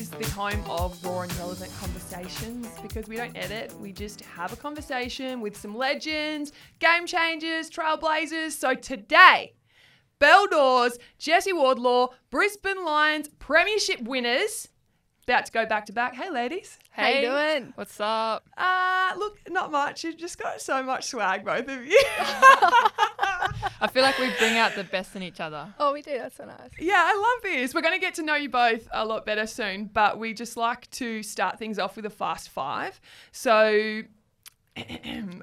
is the home of raw and relevant conversations because we don't edit. We just have a conversation with some legends, game changers, trailblazers. So today, Belle Dawes, Jesse Wardlaw, Brisbane Lions Premiership winners, about to go back to back. Hey, ladies. How you doing? What's up? Uh, look, not much. You've just got so much swag, both of you. I feel like we bring out the best in each other. Oh, we do. That's so nice. Yeah, I love this. We're going to get to know you both a lot better soon, but we just like to start things off with a fast five. So,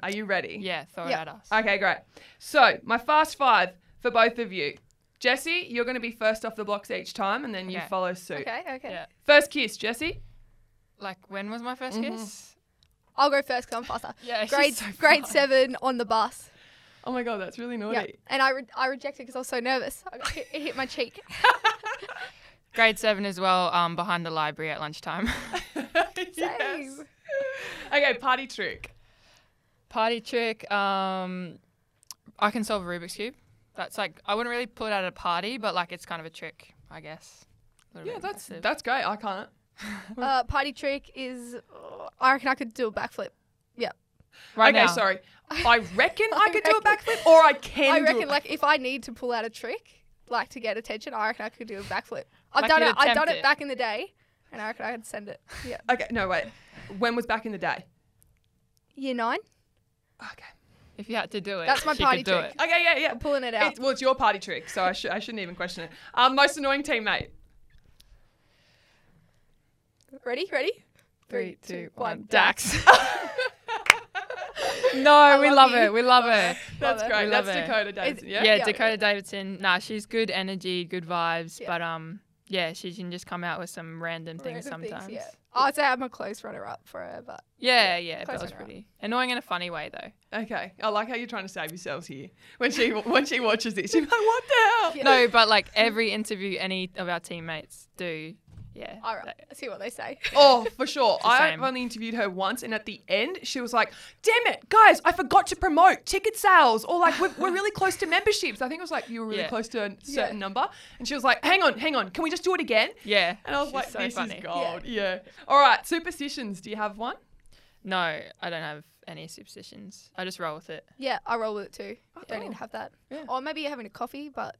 are you ready? Yeah, throw Yeah. it at us. Okay, great. So, my fast five for both of you. Jesse, you're going to be first off the blocks each time, and then you Okay. follow suit. Okay, okay. Yeah. First kiss, Jesse. Like, when was my 1st Mhm. kiss? I'll go first because I'm faster. Yeah, she's Grade so grade fun. seven on the bus. Oh my god, that's really naughty. Yeah, and I re- I rejected because I was so nervous. I got hit, it hit my cheek. Grade seven as well, um, behind the library at lunchtime. Yes. Same. Okay, party trick. Party trick. Um, I can solve a Rubik's cube. That's like I wouldn't really pull it at a party, but like it's kind of a trick, I guess. Yeah, that's aggressive. that's great. I can't. Uh, party trick is uh, I reckon I could do a backflip. Yeah. Right okay, now. sorry. I reckon I I could do a backflip, or I can. I do reckon like if I need to pull out a trick, like to get attention, I reckon I could do a backflip. I've Like done it. I've done it it. back in the day, and I reckon I could send it. Yeah. Okay, no wait. When was back in the day? Year nine. Okay. If you had to do it, That's my she party could do trick. it. Okay, yeah, yeah. I'm pulling it out. It's, well, it's your party trick, so I, sh- I shouldn't even question it. Um, most annoying teammate. Ready? Ready? Three, two, one. Dax. no, we love love it. We love it. That's it. great. We That's love it. Dakota Davidson, yeah? Yeah, Yeah. Dakota Davidson. Nah, she's good energy, good vibes, Yeah. but um, yeah, she can just come out with some random things Random things, sometimes. yeah. I'd say I'm a close runner up for her, but Yeah, yeah, Close was runner-up. pretty annoying in a funny way though. Okay. I like how you're trying to save yourselves here. When she when she watches this, she's like, what the hell? Yeah. No, but like every interview any of our teammates do, yeah. all right. that- see what they say. Oh, for sure. I've same. only interviewed her once, and at the end, she was like, "Damn it, guys! I forgot to promote ticket sales, or like we're, we're really close to memberships." I think it was like you were really Yeah. close to a certain number, and she was like, "Hang on, hang on, can we just do it again?" Yeah. And I was she's like, so "This funny. is gold." Yeah. All right, superstitions. Do you have one? No, I don't have any superstitions. I just roll with it. Yeah, I roll with it too. Oh, Don't need cool. to have that. Yeah. Or maybe you're having a coffee, but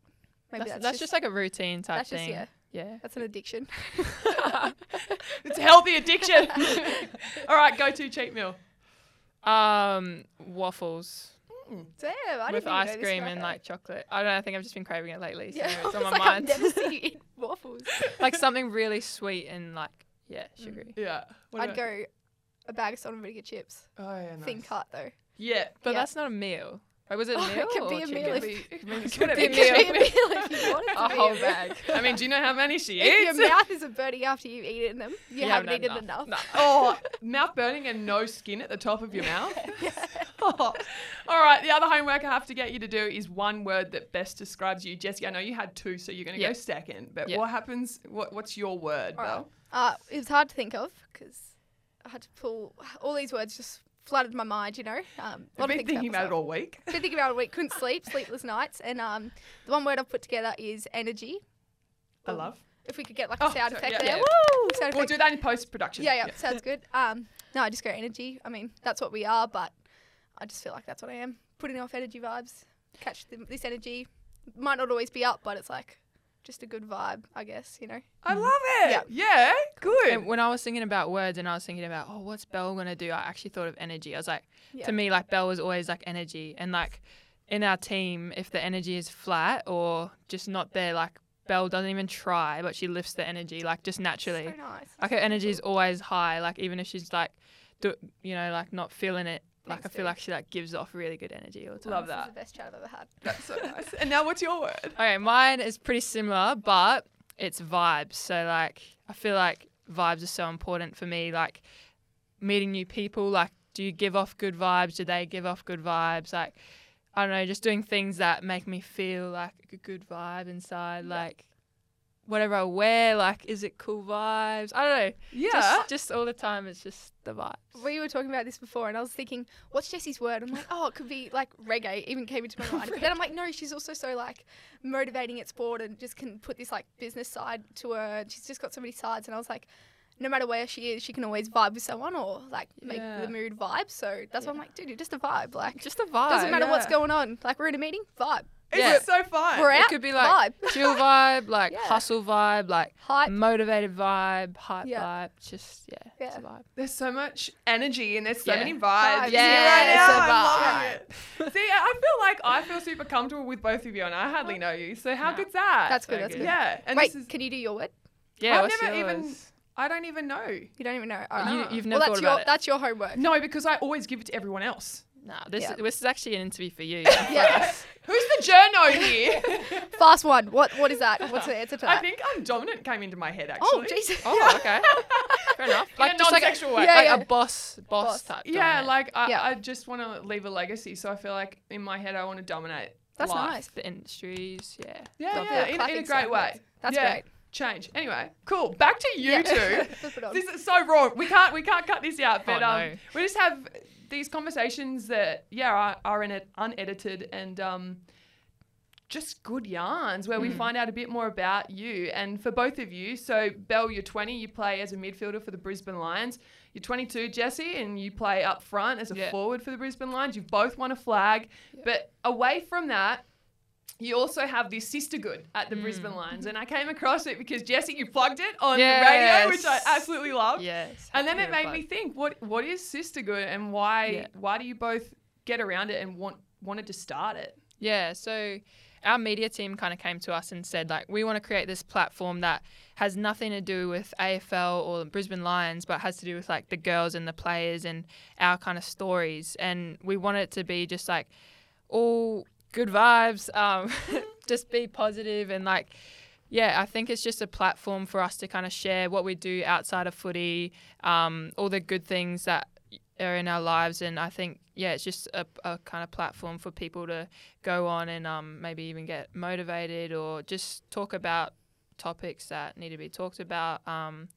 maybe That's, that's, that's, just, like a routine type that's just thing. yeah, yeah. that's an addiction. It's a healthy addiction. All right, go to cheat meal. Um, waffles Damn, I with didn't ice know cream about and like chocolate. I don't know. I think I've just been craving it lately. So yeah, it's on my like, mind. I've never seen you eat waffles. like something really sweet and like yeah, Mm. sugary. Yeah. What I'd about- go a bag of salt and vinegar chips, Oh yeah, nice. thin cut though. Yeah. But Yeah. that's not a meal. Wait, was it Oh, meal? it could be a meal if- Be- I Could whatever be a It could be a meal if you want it to A whole meal. bag. I mean, do you know how many she If eats? your mouth is a burning after you've eaten them, you, You haven't haven't eaten enough. enough. Oh, mouth burning and no skin at the top of your mouth. Oh. All right, the other homework I have to get you to do is one word that best describes you. Jesse, I know you had two, so you're going to go second. But Yeah. what happens? What, what's your word, All right. Belle? Uh, it was hard to think of because I had to pull all these words just flooded my mind. You know, um, a I've lot of been things thinking about it all week. Been thinking about it all week. Couldn't sleep, sleepless nights, and um, the one word I've put together is energy. I love. If we could get like Oh, a sound sorry, effect yeah. there, Yeah. woo! Sound We'll effect. do that in post production. Yeah, yeah, sounds good. Um, no, I just go energy. I mean, that's what we are, but I just feel like that's what I am. Putting off energy vibes, catch the, this energy. Might not always be up, but it's like just a good vibe, I guess. You know. I mm. love it. Yeah, Yeah. good. And when I was thinking about words and I was thinking about, oh, what's Belle gonna do? I actually thought of energy. I was like, Yeah. to me, like Belle was always like energy, and like in our team, if the energy is flat or just not there, like Belle doesn't even try, but she lifts the energy like just naturally. So nice. Like her energy is always high. Like even if she's like, do, you know, like not feeling it. Like Thanks, I feel dude. like she like gives off really good energy all the time. Love This is that. the best chat I've ever had. That's so nice. And now, what's your word? Okay, mine is pretty similar, but it's vibes. So like I feel like vibes are so important for me. Like meeting new people. Like, do you give off good vibes? Do they give off good vibes? Like, I don't know, just doing things that make me feel like a good vibe inside. Like, whatever I wear, like, is it cool vibes? I don't know. Yeah. Just, just all the time, it's just the vibes. We were talking about this before, and I was thinking, what's Jesse's word? I'm like, oh, it could be like reggae. Even came into my mind. But then I'm like, no, she's also so like motivating at sport and just can put this like business side to her. She's just got so many sides. And I was like, no matter where she is, she can always vibe with someone or like make Yeah. the mood vibe. So that's why I'm like, dude, you're just a vibe. Like, Just a vibe. doesn't matter what's going on. Like we're in a meeting, vibe. It's Yeah. so fun. We're It out. could be like vibe. chill vibe, like Yeah. hustle vibe, like Hype. motivated vibe, hype Yeah. vibe. Just yeah, it's a vibe. There's so much energy and there's so Yeah. many vibes. Vibes. here Yeah, right it's now. a I'm vibe. loving it. See, I feel like I feel super comfortable with both of you, and I hardly know you. So how No. good's that? That's so good. That's good. good. Yeah, and Wait, this is can you do your word? Yeah, I've what's never even- I don't even know. You don't even know. All You, right. you've well, never that's thought your about it. that's your homework. No, because I always give it to everyone else. Nah, this Yeah. is, this is actually an interview for you. Yeah. Who's the journo here? Fast one. What what is that? What's the answer to that? I think I'm dominant came into my head actually. oh Jesus. oh, okay. Fair enough. In a just like non-sexual way. Yeah, like yeah. a boss, boss, Boss. type. Yeah, dominant. like I. I just want to leave a legacy. So I feel like in my head I want to dominate. That's life. nice. the industries. Yeah. Yeah, yeah, in, in a great way. That's great. Change. Anyway, cool. Back to you Yeah. two. Flip it on. this is so raw. We can't we can't cut this out. But Oh, um, we just have these conversations that yeah are, are in it unedited and um, just good yarns where we Mm. find out a bit more about you. And for both of you, so Belle, you're 20, you play as a midfielder for the Brisbane Lions. You're 22, Jesse, and you play up front as a Yeah. forward for the Brisbane Lions. You've both won a flag, but away from that. You also have this sisterhood at the Mm. Brisbane Lions, and I came across it because Jesse, you plugged it on the radio, which I absolutely love. Yes. And then it made but- me think, what what is sisterhood, and why Yeah. why do you both get around it and want wanted to start it? Yeah, so our media team kind of came to us and said like we want to create this platform that has nothing to do with AFL or Brisbane Lions but has to do with like the girls and the players and our kind of stories and we want it to be just like all good vibes um just be positive and like yeah, I think it's just a platform for us to kind of share what we do outside of footy, um, all the good things that are in our lives, and I think yeah, it's just a, a kind of platform for people to go on and um, maybe even get motivated or just talk about topics that need to be talked about. Um,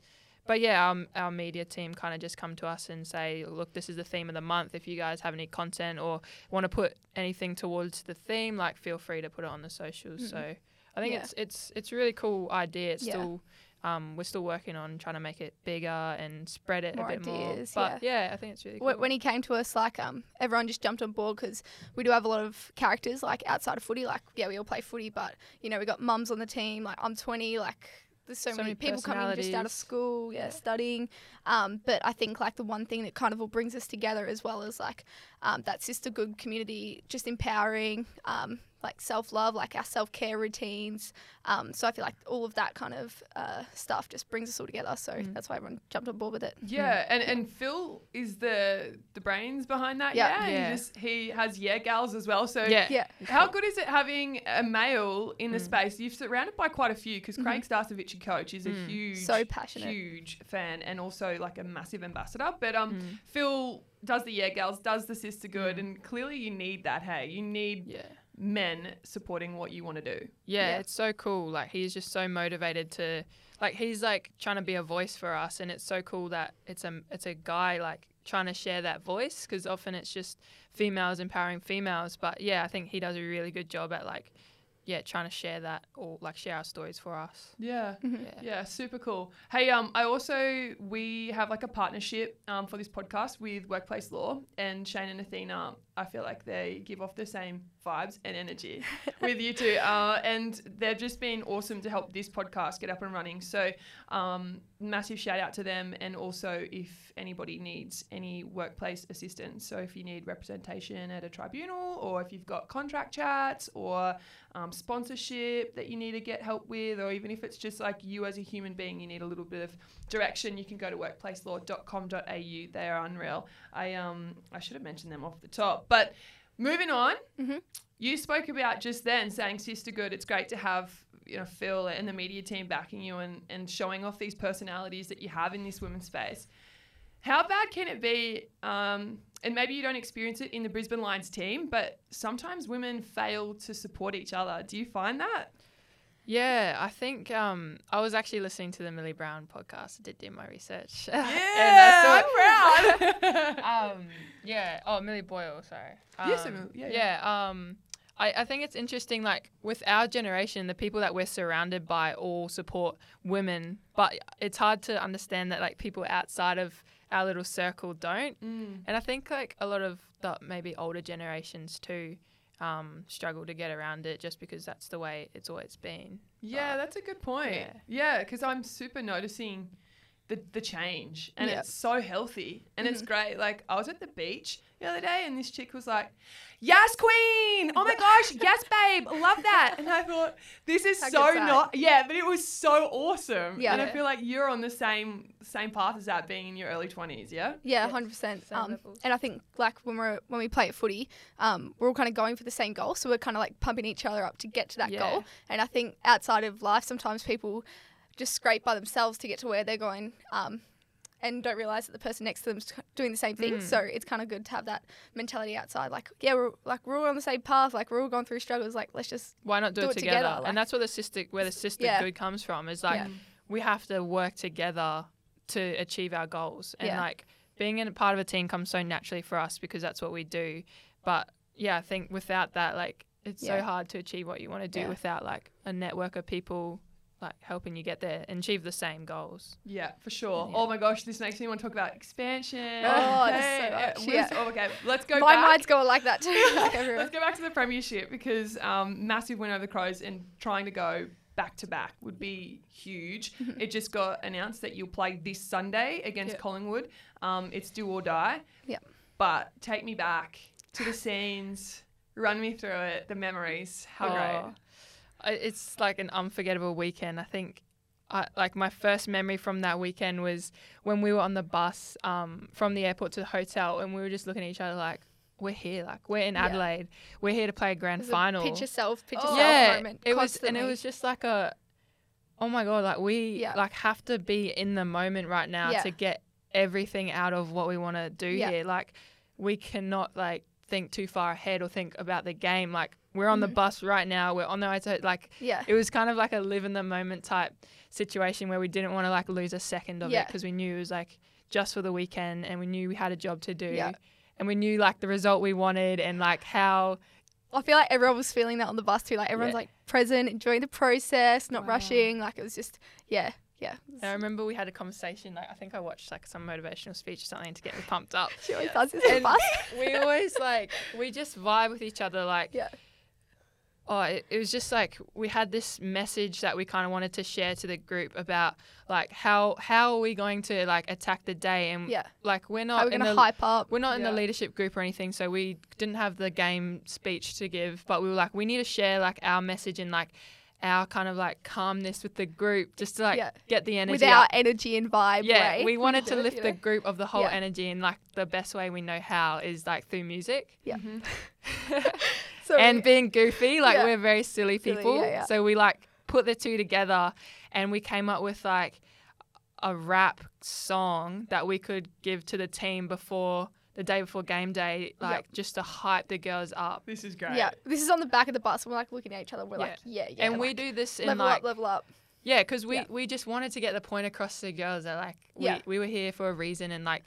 but yeah, our, our media team kind of just come to us and say, look, this is the theme of the month. If you guys have any content or want to put anything towards the theme, like feel free to put it on the socials. Mhm. So I think Yeah. it's it's it's a really cool idea. It's Yeah. still um, we're still working on trying to make it bigger and spread it More a bit ideas, more. But yeah. I think it's really cool. When he came to us, like um, everyone just jumped on board because we do have a lot of characters like outside of footy. Like yeah, we all play footy, but you know we got mums on the team. Like I'm 20. Like there's so, So many, many people coming just out of school, yeah, Yeah. studying. Um, but I think like the one thing that kind of all brings us together as well as like um, that sisterhood community, just empowering. Um, like self love, like our self care routines. Um, so I feel like all of that kind of uh, stuff just brings us all together. So Mm. that's why everyone jumped on board with it. Yeah, and, and Phil is the the brains behind that. Yeah. Yeah, Yeah. He, just, he has yeah gals as well. So yeah. Yeah. How good is it having a male in the Mm. space? You've surrounded by quite a few because Mhm. Craig Starcevich, your coach, is a Mm. huge, So passionate. huge fan and also like a massive ambassador. But um, Mm. Phil does the yeah gals, does the sister good, Mm. and clearly you need that. Hey, you need Yeah. Men supporting what you want to do. Yeah, Yeah. it's so cool. Like he's just so motivated to like he's like trying to be a voice for us and it's so cool that it's a it's a guy like trying to share that voice because often it's just females empowering females, but yeah, I think he does a really good job at like yeah, trying to share that or like share our stories for us. Yeah. Mhm. Yeah. Yeah, super cool. Hey, um, I also we have like a partnership um for this podcast with Workplace Law and Shane and Athena. I feel like they give off the same vibes and energy with you two. Uh, and they've just been awesome to help this podcast get up and running. So, um, massive shout out to them. And also, if anybody needs any workplace assistance, so if you need representation at a tribunal, or if you've got contract chats, or um, sponsorship that you need to get help with, or even if it's just like you as a human being, you need a little bit of direction, you can go to workplacelaw.com.au. They are unreal. I um I should have mentioned them off the top, but moving on. Mhm. You spoke about just then saying sister good. It's great to have you know Phil and the media team backing you and and showing off these personalities that you have in this women's space. How bad can it be? Um, and maybe you don't experience it in the Brisbane Lions team, but sometimes women fail to support each other. Do you find that? Yeah, I think um, I was actually listening to the Millie Brown podcast. I did do my research. Yeah, I'm proud. um, yeah. Oh, Millie Boyle. Sorry. Um, Yes, Emily, yeah, yeah. Yeah. Um, I, I think it's interesting. Like with our generation, the people that we're surrounded by all support women, but it's hard to understand that like people outside of our little circle don't. Mm. And I think like a lot of the maybe older generations too um, struggle to get around it just because that's the way it's always been. Yeah, But- that's a good point. Yeah. Yeah, because I'm super noticing the the change, and Yeah. it's so healthy, and it's Mhm. great. Like I was at the beach the other day, and this chick was like, "Yes, queen! Oh my gosh, yes, babe, love that!" And I thought, this is so not. Yeah, but it was so awesome. Yeah. and I feel like you're on the same same path as that, being in your early twenties. Yeah. Yeah, hundred percent. Um, and I think like when we're when we play at footy, um, we're all kind of going for the same goal, so we're kind of like pumping each other up to get to that Yeah. goal. And I think outside of life, sometimes people just scrape by themselves to get to where they're going, um, and don't realize that the person next to them's doing the same thing. Mm. So it's kind of good to have that mentality outside. Like, yeah, we're like we're all on the same path. Like we're all going through struggles. Like let's just Why not do, Do it it together? together, like- and that's where the sister where the sister Yeah. good comes from. Is like Yeah. we have to work together to achieve our goals. And Yeah. like being in a part of a team comes so naturally for us because that's what we do. But yeah, I think without that, like it's so hard to achieve what you want to do without like a network of people like helping you get there and achieve the same goals. Yeah, for sure. Yeah. Oh my gosh, this makes me want to talk about expansion. Oh, Okay, so much, yeah. oh, okay, let's go my back. mind's going like that too. like. Let's go back to the premiership because um, massive win over the Crows and trying to go back to back would be huge. It just got announced that you'll play this Sunday against Yep. Collingwood. Um, it's do or die. Yep. But take me back to the scenes, run me through it, the memories. How Oh, great. It's like an unforgettable weekend. I think, I, like my first memory from that weekend was when we were on the bus um, from the airport to the hotel, and we were just looking at each other like, "We're here, like we're in Yeah. Adelaide. We're here to play a grand There's a final." Pitch yourself, pitch Oh. yourself yeah, moment. it was, and it was just like a, oh my god, like we Yeah. like have to be in the moment right now Yeah. to get everything out of what we want to do Yeah. here. Like we cannot like think too far ahead or think about the game. Like we're on the Mhm. bus right now. We're on the way to like yeah. it was kind of like a live in the moment type situation where we didn't want to like lose a second of it because we knew it was like just for the weekend and we knew we had a job to do Yeah. and we knew like the result we wanted and like how I feel like everyone was feeling that on the bus too. Like everyone's Yeah. like present, enjoying the process, not Wow. rushing. Like it was just, yeah, yeah. and I remember we had a conversation like I think I watched like some motivational speech or something to get me pumped up She always does this on the bus. we always like we just vibe with each other like Yeah. Oh it, it was just like we had this message that we kind of wanted to share to the group about like how how are we going to like attack the day and Yeah. like we're not we in the hype up? we're not in Yeah. the leadership group or anything so we didn't have the game speech to give but we were like we need to share like our message and like our kind of like calmness with the group just to like Yeah. get the energy With our up. energy and vibe. yeah way. we wanted to lift you the group of the whole Yeah. energy and like the best way we know how is like through music Yeah. Mhm. So and we- being goofy like Yeah. we're very silly Silly, people yeah, yeah. so we like put the two together and we came up with like a rap song that we could give to the team before the day before game day like just to hype the girls up This is great. yeah, this is on the back of the bus. And we're like looking at each other. We're Yeah. like, yeah, yeah. and we do this in level like up, level up. yeah because we Yeah. we just wanted to get the point across to the girls that like we, Yeah. we were here for a reason and like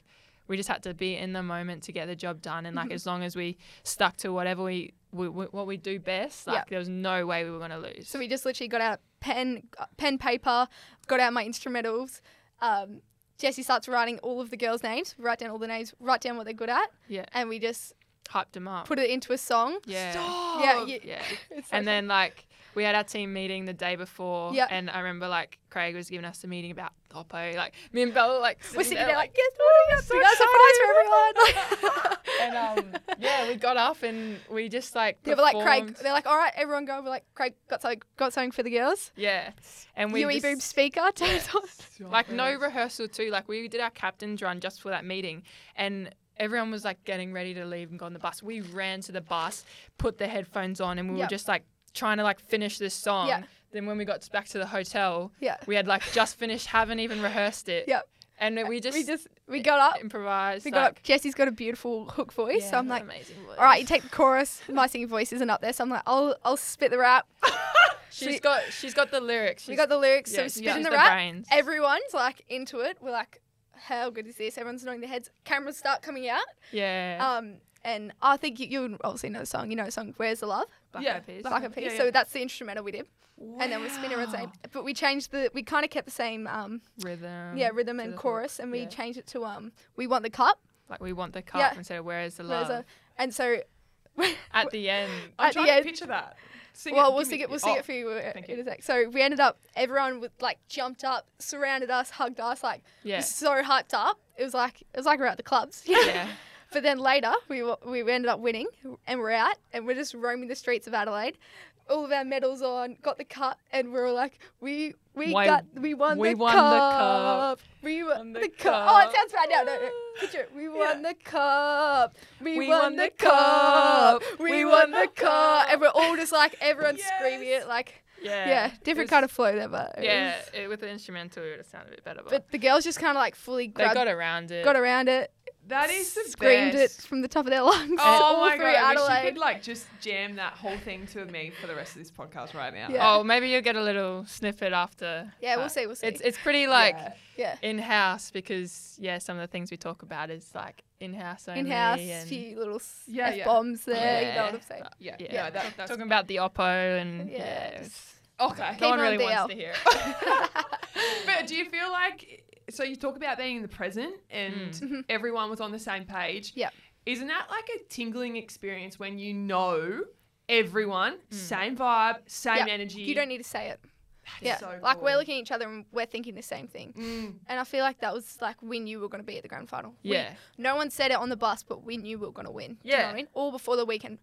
we just had to be in the moment to get the job done and like Mhm. as long as we stuck to whatever we, we, what we do best like Yeah. there was no way we were going to lose So we just literally got out pen, uh, pen, paper, got out my instrumentals. Um, Jesse starts writing all of the girls' names, write down all the names, write down what they're good at, yeah and we just hyped them up put it into a song. yeah Stop. Yeah, you- yeah so and then like we had our team meeting the day before Yeah. and I remember like Craig was giving us a meeting about Oppo like me and Bella like we're sitting there like, like guess what? so we got a surprise for everyone. and um yeah we got up and we just like they were like, Craig. They're like, all right, everyone go. We're like, Craig got something, got something for the girls. yeah and we UE just- boom speaker. turns on. Like no rehearsal too like we did our captain's run just for that meeting and everyone was like getting ready to leave and go on the bus we ran to the bus put the headphones on and we Yep. were just like trying to like finish this song Yeah. Then when we got back to the hotel Yeah. we had like just finished haven't even rehearsed it Yep. and we just we just we got up. improvised We got up. Jesse's got a beautiful hook voice, so I'm like, all right, you take the chorus. My singing voice isn't up there, so I'm like, I'll I'll spit the rap. She's got she's got the lyrics. we got the lyrics, yeah, so she's spinning the the rap. brains. Everyone's like into it. We're like, how good is this? Everyone's nodding their heads. Cameras start coming out. yeah. Um, and I think you, you obviously know the song. You know the song "Where's the Love" Black yeah, Eyed Peas. Black- Eyed Peas. Yeah, So yeah. that's the instrumental we did, and then we're spinning around the same. But we changed the. We kind of kept the same. Um, rhythm. yeah, rhythm and the hook, chorus, and we changed it to um, "We Want the Cup." Like we want the cup instead of where is the love. a- and so, At the end. I'm at trying the to end- picture that. Sing well, it, we'll sing me- it. We'll sing oh, it for you uh, in you. a sec. So we ended up. Everyone with like jumped up, surrounded us, hugged us, like Yeah. so hyped up. It was like it was like we're at the clubs. yeah. But then later, we we ended up winning, and we're out, and we're just roaming the streets of Adelaide. All of our medals on, got the cup, and we were like, we we Why- got we won we the won the cup. cup. We won the the, cup. Oh, it sounds bad now. No, no. Picture it. We won the cup. We, won, the cup. We, won the cup. And we're all just like everyone's screaming Yes. it like Yeah. yeah, different kind of flow there, but it Yeah, was- it, with the instrumental, it would have sounded a bit better. But, but the girls just kind of like fully they grabbed, got around it. got around it, That is the screamed best. it from the top of their lungs. Oh all my through god! I wish you could like just jam that whole thing to me for the rest of this podcast right now. Yeah. Oh, maybe you'll get a little snippet after. yeah, we'll see. We'll see. It's it's pretty like Yeah. yeah. in house because yeah, some of the things we talk about is like in house only. in house, and, few little Yeah, f yeah. bombs there. You know what I'm saying? yeah, Yeah. No, that, that's talking about the oppo and Yeah, yeah, okay. Keep no one really DL. wants to hear it. But do you feel like so you talk about being in the present and Mm. Mhm. everyone was on the same page? Yeah. Isn't that like a tingling experience when you know everyone, same vibe, same Yep. energy? You don't need to say it. That is Yeah, so like we're looking at each other and we're thinking the same thing. Mm, And I feel like that was like we knew we were going to be at the grand final. We- yeah, no one said it on the bus, but we knew we were going to win. Do you know what I Yeah. mean? All before the weekend.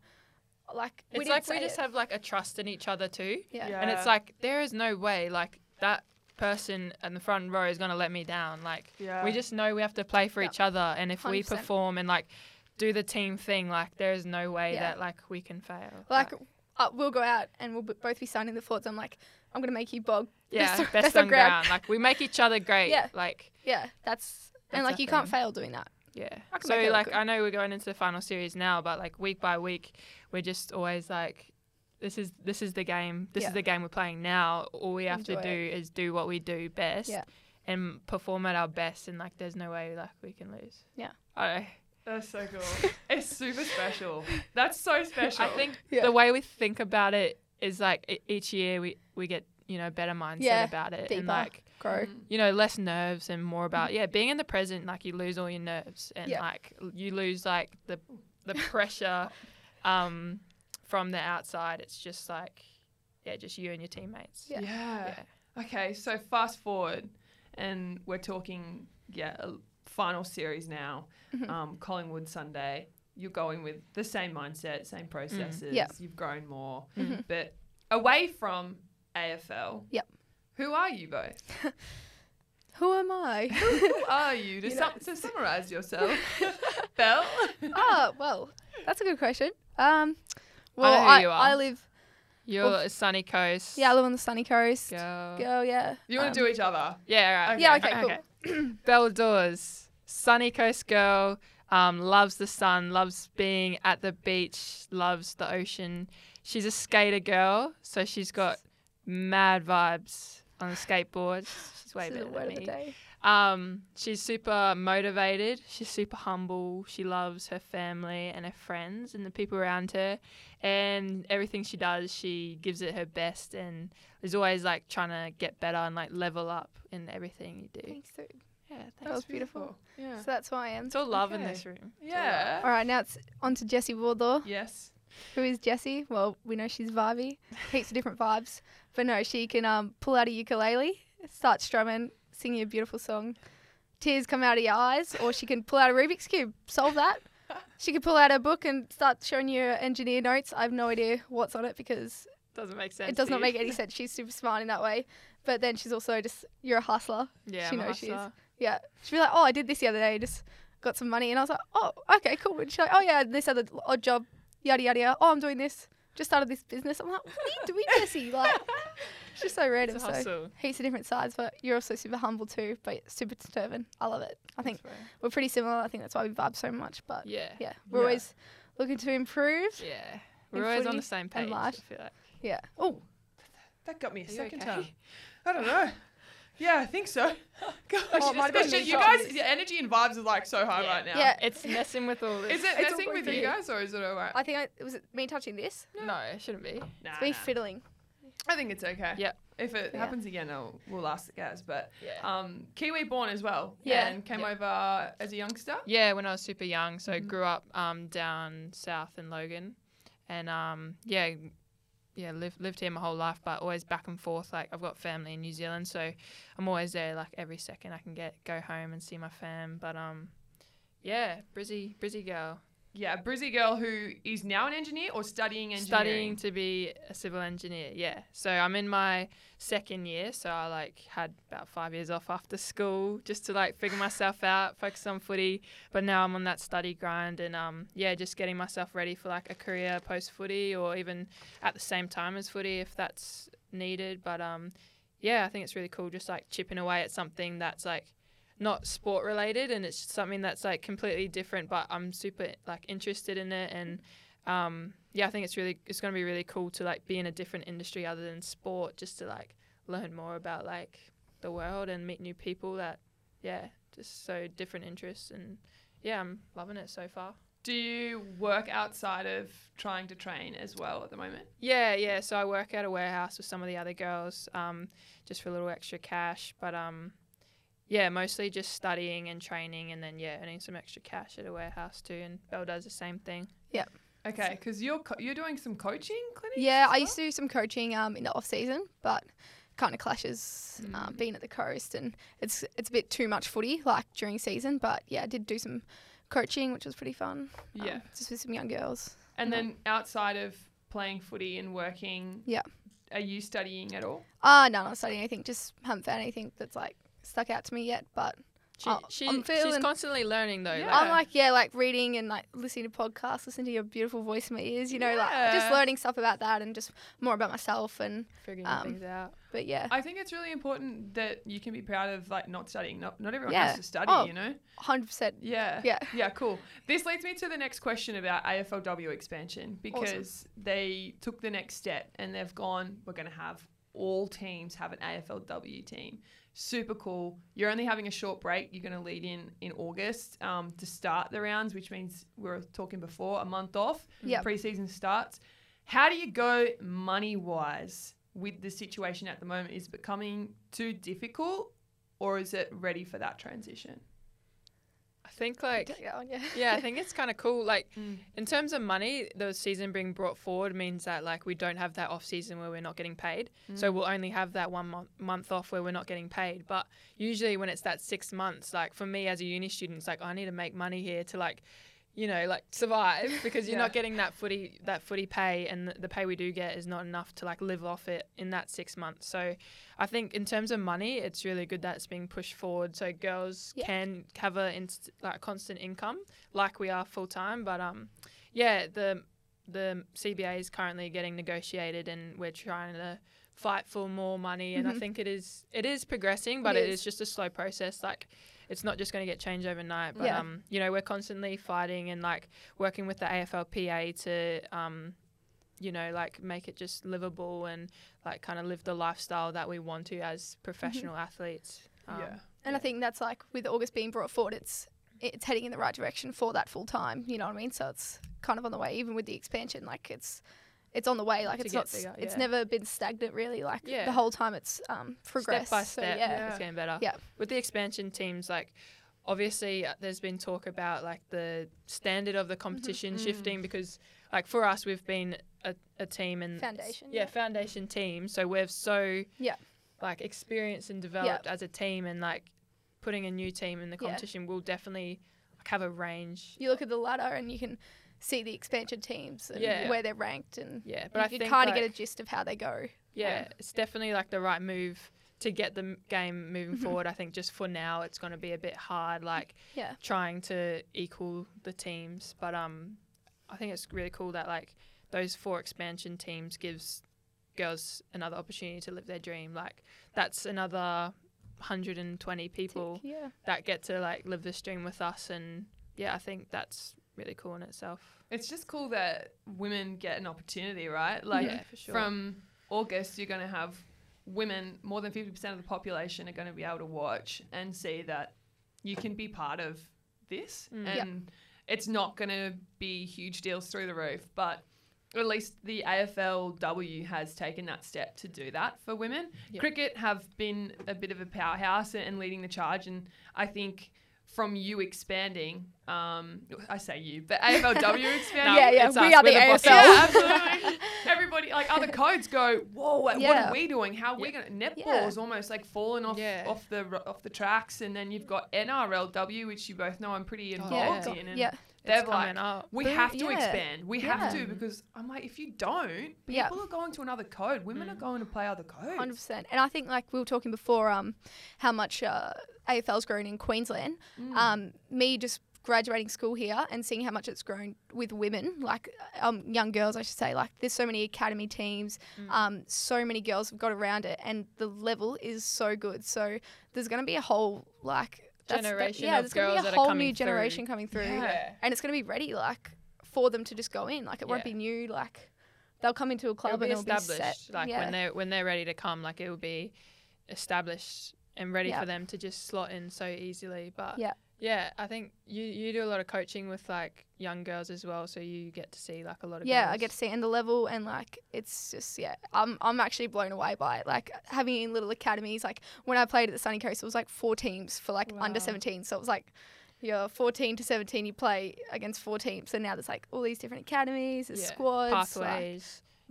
Like we it's didn't like we say just it. have like a trust in each other too. yeah. Yeah. And it's like there is no way like that person in the front row is gonna let me down. Like yeah. we just know we have to play for Yeah. each other, and if we 100%. perform and like do the team thing, like there is no way Yeah. that like we can fail. Like uh, we'll go out and we'll b- both be signing the forts. I'm like, I'm gonna make you bog. yeah, best- best, best on on ground. ground. Like we make each other great. Yeah. Like Yeah, that's and like the you can't fail doing that. yeah. I So make it look like good. I know we're going into the final series now, but like week by week, we're just always like. This is this is the game. This Yeah. is the game we're playing now. All we have Enjoy to do is do what we do best, Yeah. and perform at our best. And like, there's no way like we can lose. Yeah. I That's so cool. it's super special. That's so special. I think Yeah. the way we think about it is like e- each year we, we get you know better mindset Yeah, about it deeper. and like Grow. Mm. you know less nerves and more about yeah being in the present like you lose all your nerves and Yeah. like you lose like the the pressure um from the outside it's just like yeah just you and your teammates Yeah. Yeah. Okay, so fast forward, and we're talking, yeah, a final series now. Mhm. Um, Collingwood Sunday. You're going with the same mindset, same processes. Yeah. You've grown more, Mhm. but away from AFL. Yep. Who are you both? Who am I? Who are you? To, You sum- to summarize yourself, Belle. oh well, that's a good question. Um, I well, know who I, you are. I live. you're Well, a sunny coast Yeah, I live on the sunny coast. girl Girl, yeah. You want Um, to do each other? yeah right Okay. Yeah, okay, cool. Belle Dawes, sunny coast girl, um, loves the sun, loves being at the beach, loves the ocean. She's a skater girl, so she's got mad vibes on the skateboard. She's way This better the word than of the me. Day. Um, she's super motivated. She's super humble. She loves her family and her friends and the people around her. And everything she does, she gives it her best and is always like trying to get better and like level up in everything you do. Thanks, dude. Yeah, thanks. That was beautiful. Yeah. So that's who I am. It's all love in this room. Yeah. All right, now it's on to Jesse Wardlaw. Yes. Who is Jesse? Well, we know she's vibey, heaps of different vibes. But no, she can um, pull out a ukulele, start strumming, sing you a beautiful song. Tears come out of your eyes, or she can pull out a Rubik's Cube, solve that. She could pull out her book and start showing you engineer notes. I have no idea what's on it because Doesn't make sense. it does not make any sense. She's super smart in that way. But then she's also just, you're a hustler. Yeah, She I'm a knows she is. hustler. Yeah. She'd be like, oh, I did this the other day, just got some money. And I was like, oh, okay, cool. And she's like, oh, yeah, this other odd job, yada, yada, yada. Oh, I'm doing this. Just started this business. I'm like, what are you doing, Jesse? Like, it's just so random. It's a So hustle. heaps of different sides, but you're also super humble too, but super determined. I love it. I think right. we're pretty similar. I think that's why we vibe so much. But Yeah. yeah, we're Yeah. always looking to improve. Yeah. We're always on the same and page. I feel like. Yeah. Oh, That got me a Are second okay? time. I don't know. Yeah, I think so. Gosh, Oh, it might especially you guys, your energy and vibes are like so high Yeah. right now. Yeah. It's messing with all this. Is it It's messing with you you. guys or is it alright? I think I, was it me touching this? No, it shouldn't be. Nah, It's me nah. fiddling. I think it's okay. Yeah. If it Yeah. happens again, I'll, we'll ask the guys. But Yeah. um, Kiwi born as well. Yeah. And came Yeah. over as a youngster. Yeah, when I was super young. So Mhm. grew up um, down south in Logan, and um, yeah, yeah, lived lived here my whole life, but always back and forth. Like I've got family in New Zealand, so I'm always there. Like every second I can get go home and see my fam. But um, yeah, Brizzy Brizzy girl, Yeah, Brizzy girl who is now an engineer or studying engineering. studying to be a civil engineer. Yeah, so I'm in my second year, so I like had about five years off after school just to like figure myself out, focus on footy. But now I'm on that study grind, and um, yeah, just getting myself ready for like a career post footy, or even at the same time as footy if that's needed. But um, yeah, I think it's really cool, just like chipping away at something that's like not sport related and it's something that's like completely different but i'm super like interested in it and um, yeah, I think it's really it's going to be really cool to like be in a different industry other than sport, just to like learn more about like the world and meet new people that yeah, just so different interests and yeah, I'm loving it so far. Do you work outside of trying to train as well at the moment? Yeah, yeah. So I work at a warehouse with some of the other girls, um, just for a little extra cash. But um, yeah, mostly just studying and training, and then yeah, earning some extra cash at a warehouse too. And Belle does the same thing. Yeah. Okay, because you're co- you're doing some coaching clinics. Yeah, as I used to do some coaching um, in the off season, but kind of clashes um, Mm. being at the coast, and it's it's a bit too much footy like during season. But yeah, I did do some coaching, which was pretty fun. um, Yeah. just with some young girls. And Yeah. then outside of playing footy and working, Yeah. are you studying at all? Ah, no, not studying anything. Just haven't found anything that's like stuck out to me yet. But She, she I'm she's constantly learning though. Yeah. Like, I'm like, yeah, like reading and like listening to podcasts, listening to your beautiful voice in my ears. You know, like just learning stuff about that and just more about myself. And figuring um, things out. but yeah, I think it's really important that you can be proud of like not studying. Not not everyone Yeah. has to study, Oh. you know. hundred percent. Yeah. Yeah. Yeah, cool. This leads me to the next question about AFLW expansion because they took the next step and they've gone, we're going to have all teams have an AFLW team. Super cool. You're only having a short break. You're going to lead in in August um, to start the rounds, which means we were talking before a month off. Yep. Preseason starts. How do you go money wise with the situation at the moment? Is it becoming too difficult or is it ready for that transition? I think like going, yeah. yeah, I think it's kind of cool. Like Mm. in terms of money, the season being brought forward means that like we don't have that off season where we're not getting paid. So we'll only have that one month month off where we're not getting paid. But usually when it's that six months, like for me as a uni student, it's like I need to make money here to like, you know, like survive because you're Yeah. not getting that footy that footy pay, and the, pay we do get is not enough to like live off it in that six months. So I think in terms of money, it's really good that it's being pushed forward so girls Yeah. can have a inst- like constant income like we are full time. But um, yeah, the the CBA is currently getting negotiated, and we're trying to fight for more money. And I Mhm. think it is it is progressing, but It it is. is just a slow process. Like it's not just going to get changed overnight. But Yeah. um, you know, we're constantly fighting and like working with the AFLPA to um, you know, like make it just livable and like kind of live the lifestyle that we want to as professional athletes. Um, yeah. And I think that's like with August being brought forward, it's it's heading in the right direction for that full time. You know what I mean? So it's kind of on the way. Even with the expansion, like it's it's on the way. Like it's not. bigger, It's never been stagnant really. Like Yeah. the whole time it's um progressed. Step by So, step, yeah. it's getting better. Yeah. With the expansion teams, like obviously uh, there's been talk about like the standard of the competition Mm. shifting because like for us we've been a, a team and Foundation, yeah, yeah. foundation team so we're so Yeah. like experienced and developed as a team and like putting a new team in the Yeah. competition will definitely like, have a range You look at the ladder and you can see the expansion teams and Yeah. where they're ranked and yeah but you I can kind of like, get a gist of how they go. yeah, it's definitely like the right move to get the game moving Mhm. forward. I think just for now, it's going to be a bit hard, like Yeah. trying to equal the teams. But um, I think it's really cool that like those four expansion teams gives girls another opportunity to live their dream. Like that's another 120 people Yeah. that get to like live this dream with us, and yeah, I think that's really cool in itself. It's just cool that women get an opportunity, right? Like yeah, for sure. from August, you're going to have women, more than 50% of the population are going to be able to watch and see that you can be part of this. Mm. Yep. And it's not going to be huge deals through the roof, but at least the AFLW has taken that step to do that for women. Yep. Cricket have been a bit of a powerhouse and leading the charge, and I think from you expanding, um, I say you, but AFLW expanding. yeah, yeah, it's we us, are the we're the bosses. AFL. Yeah, absolutely. Everybody, like other codes, go, whoa, what are we doing? How are we going? to Netball Yeah. is almost like falling off Yeah. off the off the tracks, and then you've got NRLW, which you both know I'm pretty Oh, involved yeah. in, and yeah, they're It's like, up. we Boom, have to yeah. expand. We have to because I'm like, if you don't, people Yeah. are going to another code. Women are going to play other codes. hundred percent. And I think like we were talking before, um, how much uh, AFL's grown in Queensland. Mm. Um, me just graduating school here and seeing how much it's grown with women, like um, young girls, I should say. Like there's so many academy teams, Mm. um, so many girls have got around it, and the level is so good. So there's going to be a whole like that's- that- Generation yeah, of there's gonna be a whole new through. generation coming through, Yeah. and it's going to be ready like for them to just go in. Like it won't be new. Like they'll come into a It'll club be and it'll be established. Like yeah. when they're when they're ready to come, like it will be established and ready Yeah. for them to just slot in so easily. But Yeah. yeah, I think you you do a lot of coaching with like young girls as well, so you get to see like a lot of yeah, girls. I get to see and the level and like it's just yeah, I'm I'm actually blown away by it. Like having in little academies, like when I played at the Sunny Coast, it was like four teams for like under 17. So it was like you're 14 to 17, you play against four teams, and now there's like all these different academies, there's Yeah. squads, like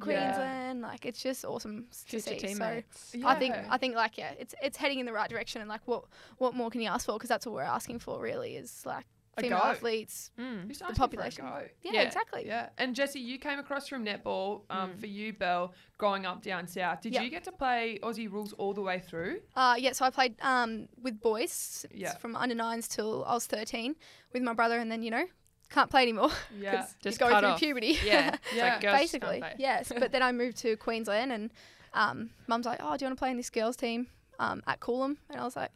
pathways, Queensland, like it's just awesome to future see. So teammates. I think I think like yeah, it's it's heading in the right direction, and like what what more can you ask for? Because that's what we're asking for, really, is like female athletes. Mm. The asking for a population. Yeah, Yeah. exactly. Yeah, and Jesse, you came across from netball. Um, Mm. For you, Belle, growing up down south, did Yep. you get to play Aussie rules all the way through? Uh, yeah, so I played um, with boys Yeah. from under nines till I was 13 with my brother, and then, you know, can't play anymore Yeah, Just going through off. puberty. Yeah, Yeah. like girls just can't Basically, yes. But then I moved to Queensland, and um, mum's like, oh, do you want to play in this girls' team um, at Coolum? And I was like,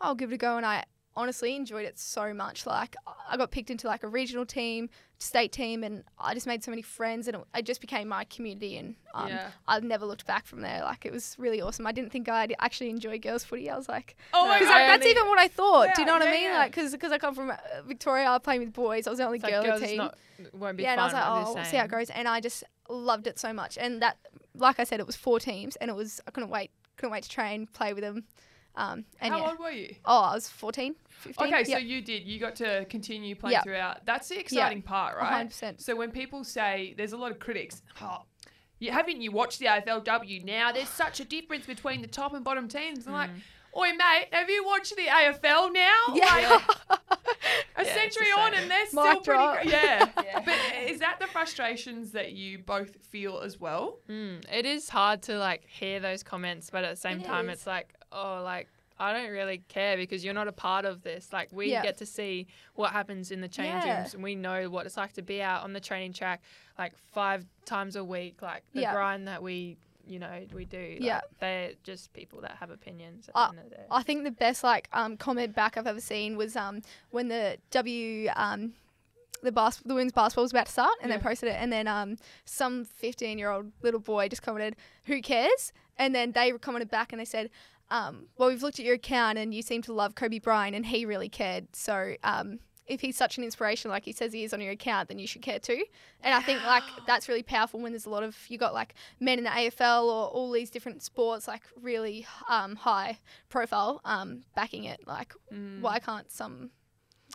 "Oh, I'll give it a go. And I honestly enjoyed it so much. Like, I got picked into like a regional team, state team, and I just made so many friends, and it, it just became my community. And um, yeah. I never looked back from there. Like, it was really awesome. I didn't think I'd actually enjoy girls' footy. I was like, Oh my because god, that's I even what I thought. Do you know what yeah, I mean? yeah. Like, because I come from uh, Victoria, playing with boys. I was the only It's girl the team. not won't be yeah, and I was like, oh, we'll see how it goes. And I just loved it so much. And that, like I said, it was four teams, and it was I couldn't wait, couldn't wait to train, play with them. Um, and How yeah. old were you? Oh, I was 14, 15. Okay, so you did. You got to continue playing Yeah. throughout. That's the exciting part, right? 100%. So when people say there's a lot of critics, oh, you haven't you watched the AFLW now? There's such a difference between the top and bottom teams. I'm like, oi mate, have you watched the AFL now? Yeah. Like, a it's the century on and they're Mic still pretty drop. great. Yeah. Yeah. But is that the frustrations that you both feel as well? Mm, it is hard to like hear those comments, but at the same It time, is. it's like, oh, like I don't really care because you're not a part of this. Like we Yeah. get to see what happens in the change Yeah. rooms, and we know what it's like to be out on the training track, like five times a week, like the Yeah. grind that we, you know, we do. Like, Yeah. they're just people that have opinions. At the end of the day. I think the best like um, comment back I've ever seen was um, when the W um, the bas- the women's basketball was about to start, and Yeah. they posted it, and then um, some 15 year old little boy just commented, "Who cares?" And then they commented back, and they said. Um, well, we've looked at your account and you seem to love Kobe Bryant and he really cared. So um, if he's such an inspiration like he says he is on your account, then you should care too. And I think like that's really powerful when there's a lot of you got like men in the AFL or all these different sports like really um, high profile um, backing it. Like Mm. why can't some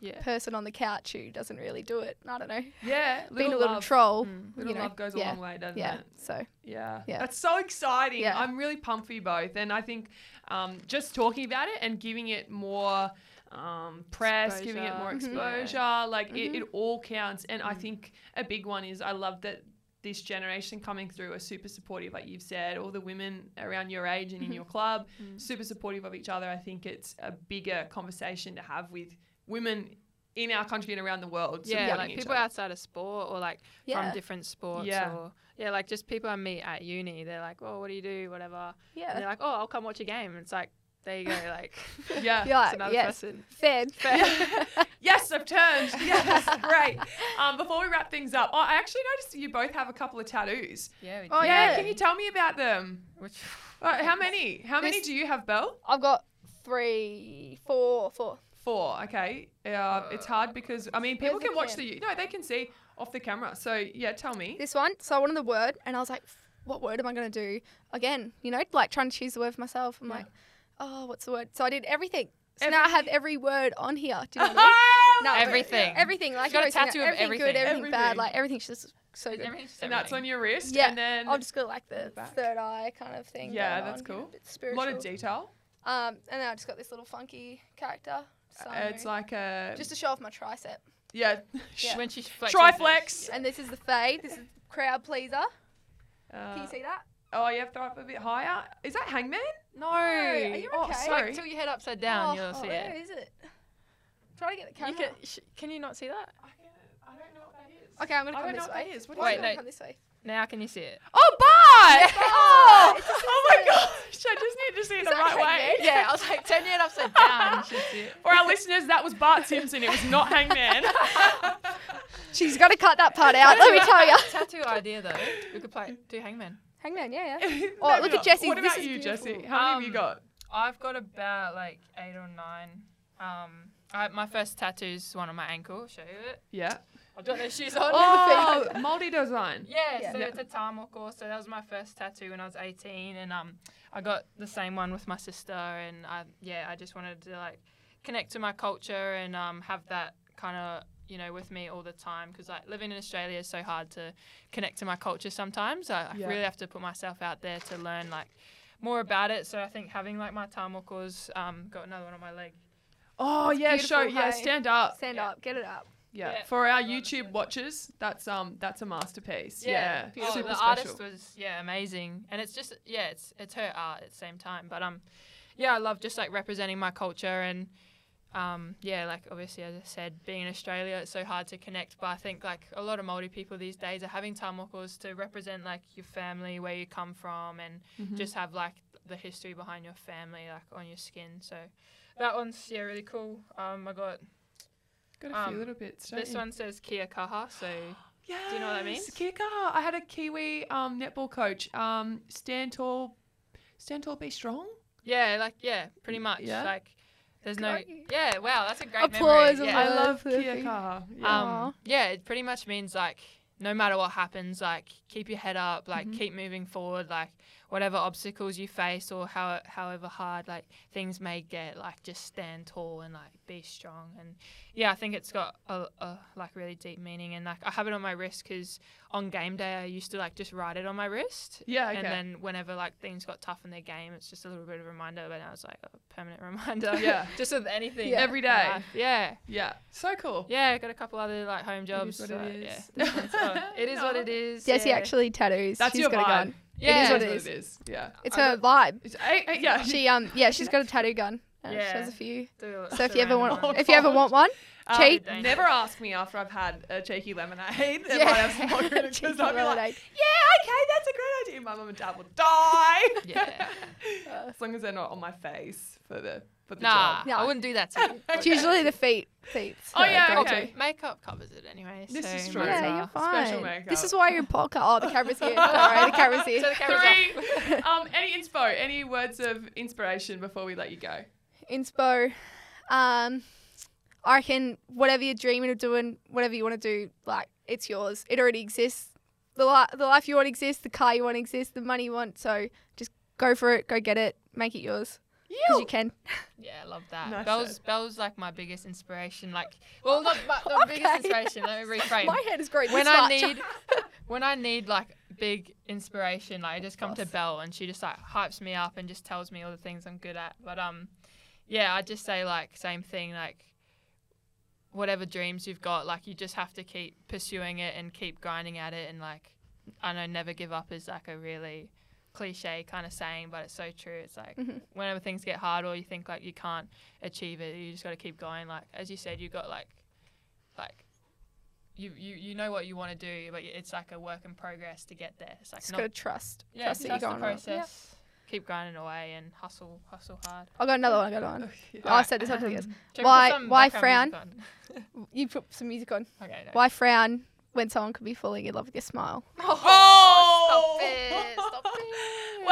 yeah. person on the couch who doesn't really do it? I don't know. Yeah. Being a little love. troll. Mm. Little you know, love goes yeah, a long way, doesn't Yeah. it? So Yeah. Yeah. That's so exciting. Yeah. I'm really pumped for you both. And I think um, just talking about it and giving it more um, press, giving it more Exposure. Mhm. exposure, like it, Mhm. it all counts. And I Mm. think a big one is I love that this generation coming through are super supportive, like you've said, all the women around your age and in your club, Mm. super supportive of each other. I think it's a bigger conversation to have with women in our country and around the world. Yeah, like each people other. outside of sport or like yeah. from different sports Yeah. or yeah, like just people I meet at uni. They're like, oh, what do you do? Whatever. And yeah. they're like, oh, I'll come watch a game. And it's like there you go. Like, Yeah. You're it's like, another yes, person. fed. Fed. yes, I've turned. Yes, great. Um, before we wrap things up, oh, I actually noticed you both have a couple of tattoos. Yeah. We Oh, do. yeah, yeah. can you tell me about them? Which Uh, how many? How many This- do you have, Belle? I've got three, four, four. Four. Okay. Uh, it's hard because I mean people can watch cam? the no they can see off the camera. So yeah, tell me. This one. So I wanted the word, and I was like, what word am I going to do? Again, you know, like trying to choose the word for myself. I'm Yeah. like, oh, what's the word? So I did everything. So now I have every word on here. Do you know what I mean? No, Everything. Everything. Like She's got a you know, tattoo of everything good, everything. everything, bad. Everything. Like everything's just so good. everything's and that's on your wrist. Yeah, And then I've just got like the back. third eye kind of thing. Yeah, that's on, cool. A bit a lot of detail. Um, and then I just got this little funky character. So Uh, it's like a just to show off my tricep. yeah. Yeah. When she flexes Triflex. And this is the fade. This is crowd pleaser. Can Uh, you see that? Oh, you have to up a bit higher. Is that Hangman? No. Oh, are you Oh, okay? sorry. Tilt your head upside down. oh, you'll see where it. is it? Try to get the camera. You can, sh- can you not see that? I don't know what that is. Okay, I'm gonna I come this way. is. What Why is don't it? Wait, come this way? Now can you see it? Oh, Bart! Yeah. Oh! oh, It's oh my gosh! I just need to see it the right way. Yeah, I was like, turn your head upside down. You should see it. For our listeners, that was Bart Simpson. It was not Hangman. She's got to cut that part out. Let me tell you. Tattoo idea though. We could play do hangman. Hangman, yeah, yeah. Oh, look at not. Jesse's. What This about is you, Jesse? beautiful. How many have you Um, got? I've got about like eight or nine. Um, I, my first tattoo is one on my ankle. I'll show you it. Yeah. I've got no shoes on. Oh, multi design. Yeah, Yeah. so Yeah. it's a Tamoko. So that was my first tattoo when I was 18, and um, I got the same one with my sister, and I yeah, I just wanted to like connect to my culture and um, have that kind of you know with me all the time because like living in Australia is so hard to connect to my culture sometimes. I, I really have to put myself out there to learn like more about it. So I think having like my Tamokos, um, got another one on my leg. Oh yeah, show beautiful, yeah, stand up. Stand Yeah. up, get it up. Yeah. Yeah. For our YouTube watchers, that's um that's a masterpiece. Yeah. Oh, Super the special. artist was yeah amazing, and it's just yeah it's it's her art at the same time. But um, yeah, I love just like representing my culture and um yeah like obviously as I said, being in Australia it's so hard to connect. But I think like a lot of Māori people these days are having tamokos to represent like your family, where you come from, and Mhm. just have like the history behind your family like on your skin. So that one's yeah really cool. Um, I got got a few um, little bits. This you? one says Kia Kaha, so Yes. Do you know what that means? Kicker. I had a Kiwi um, netball coach. Um, stand tall, stand tall, be strong. Yeah, like yeah, pretty much. Yeah? Like there's Good no. Yeah, wow, that's a great Applause, memory. I Yeah. applause. love for the Kia thing. Kaha. Yeah. Um yeah, it pretty much means like no matter what happens, like keep your head up, like Mhm. keep moving forward, like whatever obstacles you face or how however hard like things may get, like just stand tall and like be strong. And yeah, I think it's got a, a like really deep meaning. And like I have it on my wrist because on game day I used to like just write it on my wrist. yeah. Okay. And then whenever like things got tough in their game, it's just a little bit of a reminder. But now it's like a permanent reminder. Yeah. just with anything. Yeah. Every in Yeah. yeah. So cool. Yeah. Got a couple other like home jobs. is what it so, is. Yeah. This one's- it is what it is. Jesse yeah. actually tattoos. That's She's your got vibe. a gun. Yeah. is what That's it what is. it is. Yeah. It's I her vibe. It's, eh, eh, yeah. She um yeah, she's got a tattoo gun. She Yeah. has a few. So if you ever want, ones. if you ever want one, Um, cheat. Never ask me after I've had a cheeky lemonade. Yeah. yeah. I have smoked it, 'cause Cheeky I'll be like, yeah, okay, that's a great idea. My mum and dad will die. Yeah. as long as they're not on my face for the for the Nah, job. No. I wouldn't do that to you. It's usually the feet. Feet. Oh, yeah, okay. to. Makeup covers it anyway. This so is true. Yeah, well. you're Special fine. makeup. This is why you're podcast. Oh, the camera's here. Sorry, the camera's here. So the camera's. Three. um, any inspo, any words of inspiration before we let you go? Inspo. Um, I reckon whatever you're dreaming of doing, whatever you want to do, like it's yours. It already exists. The li- the life you want exists. The car you want exists. The money you want. So just go for it. Go get it. Make it yours because you can. Yeah, I love that. Nice Belle's shot. Belle's like my biggest inspiration. Like, well, not my, the biggest inspiration. Let me reframe. My head is great. when I much. need when I need like big inspiration, like I just come to course. Belle and she just like hypes me up and just tells me all the things I'm good at. But um, yeah, I just say like same thing like. Whatever dreams you've got, like you just have to keep pursuing it and keep grinding at it, and like I know never give up is like a really cliche kind of saying, but it's so true. It's like Mhm. whenever things get hard or you think like you can't achieve it, you just got to keep going. Like as you said, you got like like you you you know what you want to do, but it's like a work in progress to get there. It's like Just not gotta trust. yeah, trust that trust the right. Yeah. Process. keep grinding away and hustle, hustle hard. I got another one. I got another one. Oh, I said this after this. um, should Why- why frown? You put some music on. Okay. No. Why frown when someone could be falling in love with your smile? Oh!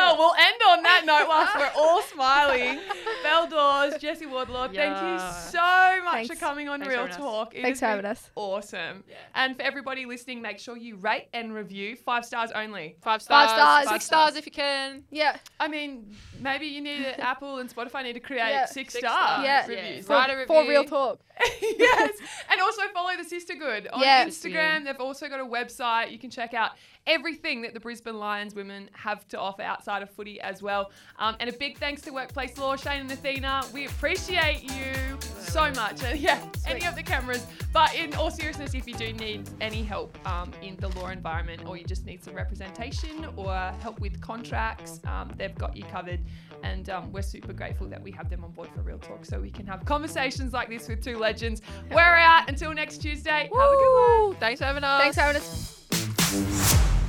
Well, we'll end on that note whilst we're all smiling. Belle Dawes, Jesse Wardlaw, thank you so much Thanks. for coming on Thanks Real. Talk. It Thanks for having us. Awesome. Yeah. And for everybody listening, make sure you rate and review five stars only. Five stars. Five stars. stars. Six stars stars. if you can. Yeah, I mean, maybe you need a, Apple and Spotify need to create Yeah. six, Six star stars, yeah. reviews. for, Write a for real talk. yes. And also follow the Sisterhood on Yeah. Instagram. They've also got a website. You can check out everything that the Brisbane Lions women have to offer outside of footy as well. Um, and a big thanks to Workplace Law, Shane and Athena. We appreciate you so much. And yeah, any of the cameras. But in all seriousness, if you do need any help um, in the law environment or you just need some representation or help with contracts, um, they've got you covered. And um, we're super grateful that we have them on board for Real Talk so we can have conversations like this with two legends. We're out until next Tuesday. Have a good one. Thanks for having us. Thanks for having us. Música